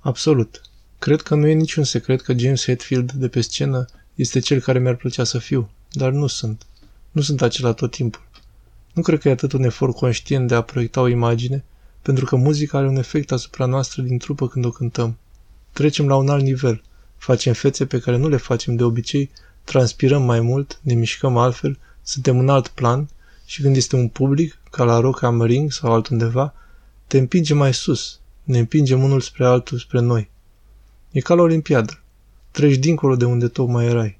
Absolut. Cred că nu e niciun secret că James Hetfield de pe scenă este cel care mi-ar plăcea să fiu, dar nu sunt. Nu sunt acela tot timpul. Nu cred că e atât un efort conștient de a proiecta o imagine, pentru că muzica are un efect asupra noastră din trupă când o cântăm. Trecem la un alt nivel, facem fețe pe care nu le facem de obicei, transpirăm mai mult, ne mișcăm altfel, suntem în alt plan și când este un public, ca la Rock am Ring sau altundeva, te împinge mai sus, ne împingem unul spre altul spre noi. E ca la Olimpiadă. Treci dincolo de unde tocmai erai.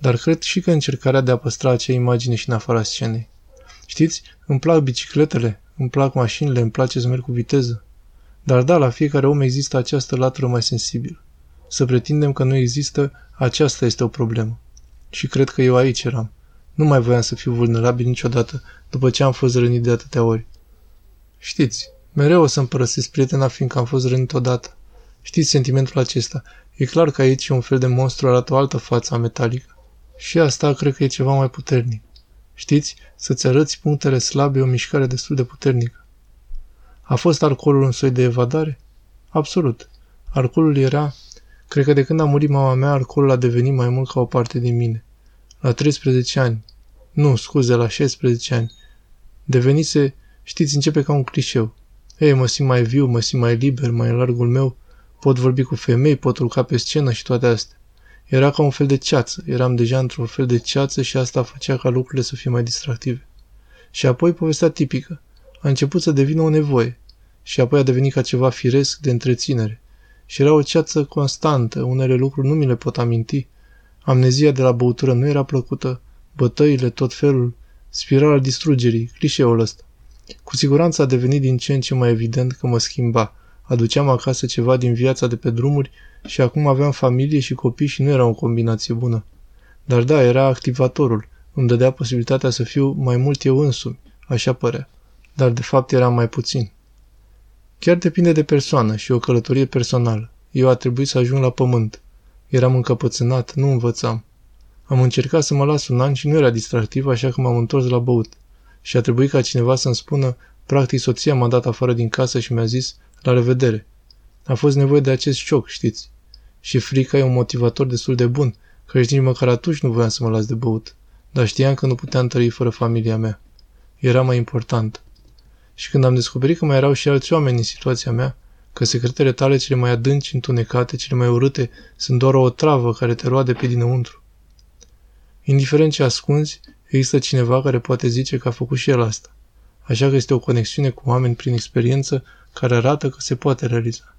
Dar cred și că încercarea de a păstra acea imagine și în afara scenei. Știți, îmi plac bicicletele, îmi plac mașinile, îmi place să merg cu viteză. Dar da, la fiecare om există această latură mai sensibilă. Să pretindem că nu există, aceasta este o problemă. Și cred că eu aici eram. Nu mai voiam să fiu vulnerabil niciodată, după ce am fost rănit de atâtea ori. Știți, mereu o să-mi părăsesc prietena fiindcă am fost rănit odată. Știți sentimentul acesta. E clar că aici un fel de monstru arată o altă față a metalică. Și asta cred că e ceva mai puternic. Știți, să-ți arăți punctele slabe e o mișcare destul de puternică. A fost alcoolul un soi de evadare? Absolut. Alcoolul era... Cred că de când a murit mama mea, alcoolul a devenit mai mult ca o parte din mine. La 13 ani. Nu, scuze, la 16 ani. Devenise, știți, începe ca un clișeu. Ei, mă simt mai viu, mă simt mai liber, mai în largul meu, pot vorbi cu femei, pot urca pe scenă și toate astea. Era ca un fel de ceață, eram deja într-un fel de ceață și asta făcea ca lucrurile să fie mai distractive. Și apoi povestea tipică. A început să devină o nevoie și apoi a devenit ca ceva firesc de întreținere. Și era o ceață constantă, unele lucruri nu mi le pot aminti. Amnezia de la băutură nu era plăcută, bătăile, tot felul, spirala distrugerii, clișeul ăsta. Cu siguranță a devenit din ce în ce mai evident că mă schimba. Aduceam acasă ceva din viața de pe drumuri și acum aveam familie și copii și nu era o combinație bună. Dar da, era activatorul. Îmi dădea posibilitatea să fiu mai mult eu însumi, așa părea. Dar de fapt eram mai puțin. Chiar depinde de persoană și o călătorie personală. Eu a trebuit să ajung la pământ. Eram încăpățânat, nu învățam. Am încercat să mă las un an și nu era distractiv, așa că m-am întors la băut. Și a trebuit ca cineva să-mi spună, practic soția m-a dat afară din casă și mi-a zis, la revedere. A fost nevoie de acest șoc, știți. Și frica e un motivator destul de bun, căci nici măcar atunci nu voiam să mă las de băut. Dar știam că nu puteam trăi fără familia mea. Era mai important. Și când am descoperit că mai erau și alți oameni în situația mea, că secretele tale cele mai adânci, întunecate, cele mai urâte, sunt doar o travă care te roade pe dinăuntru. Indiferent ce ascunzi, există cineva care poate zice că a făcut și el asta. Așa că este o conexiune cu oameni prin experiență care arată că se poate realiza.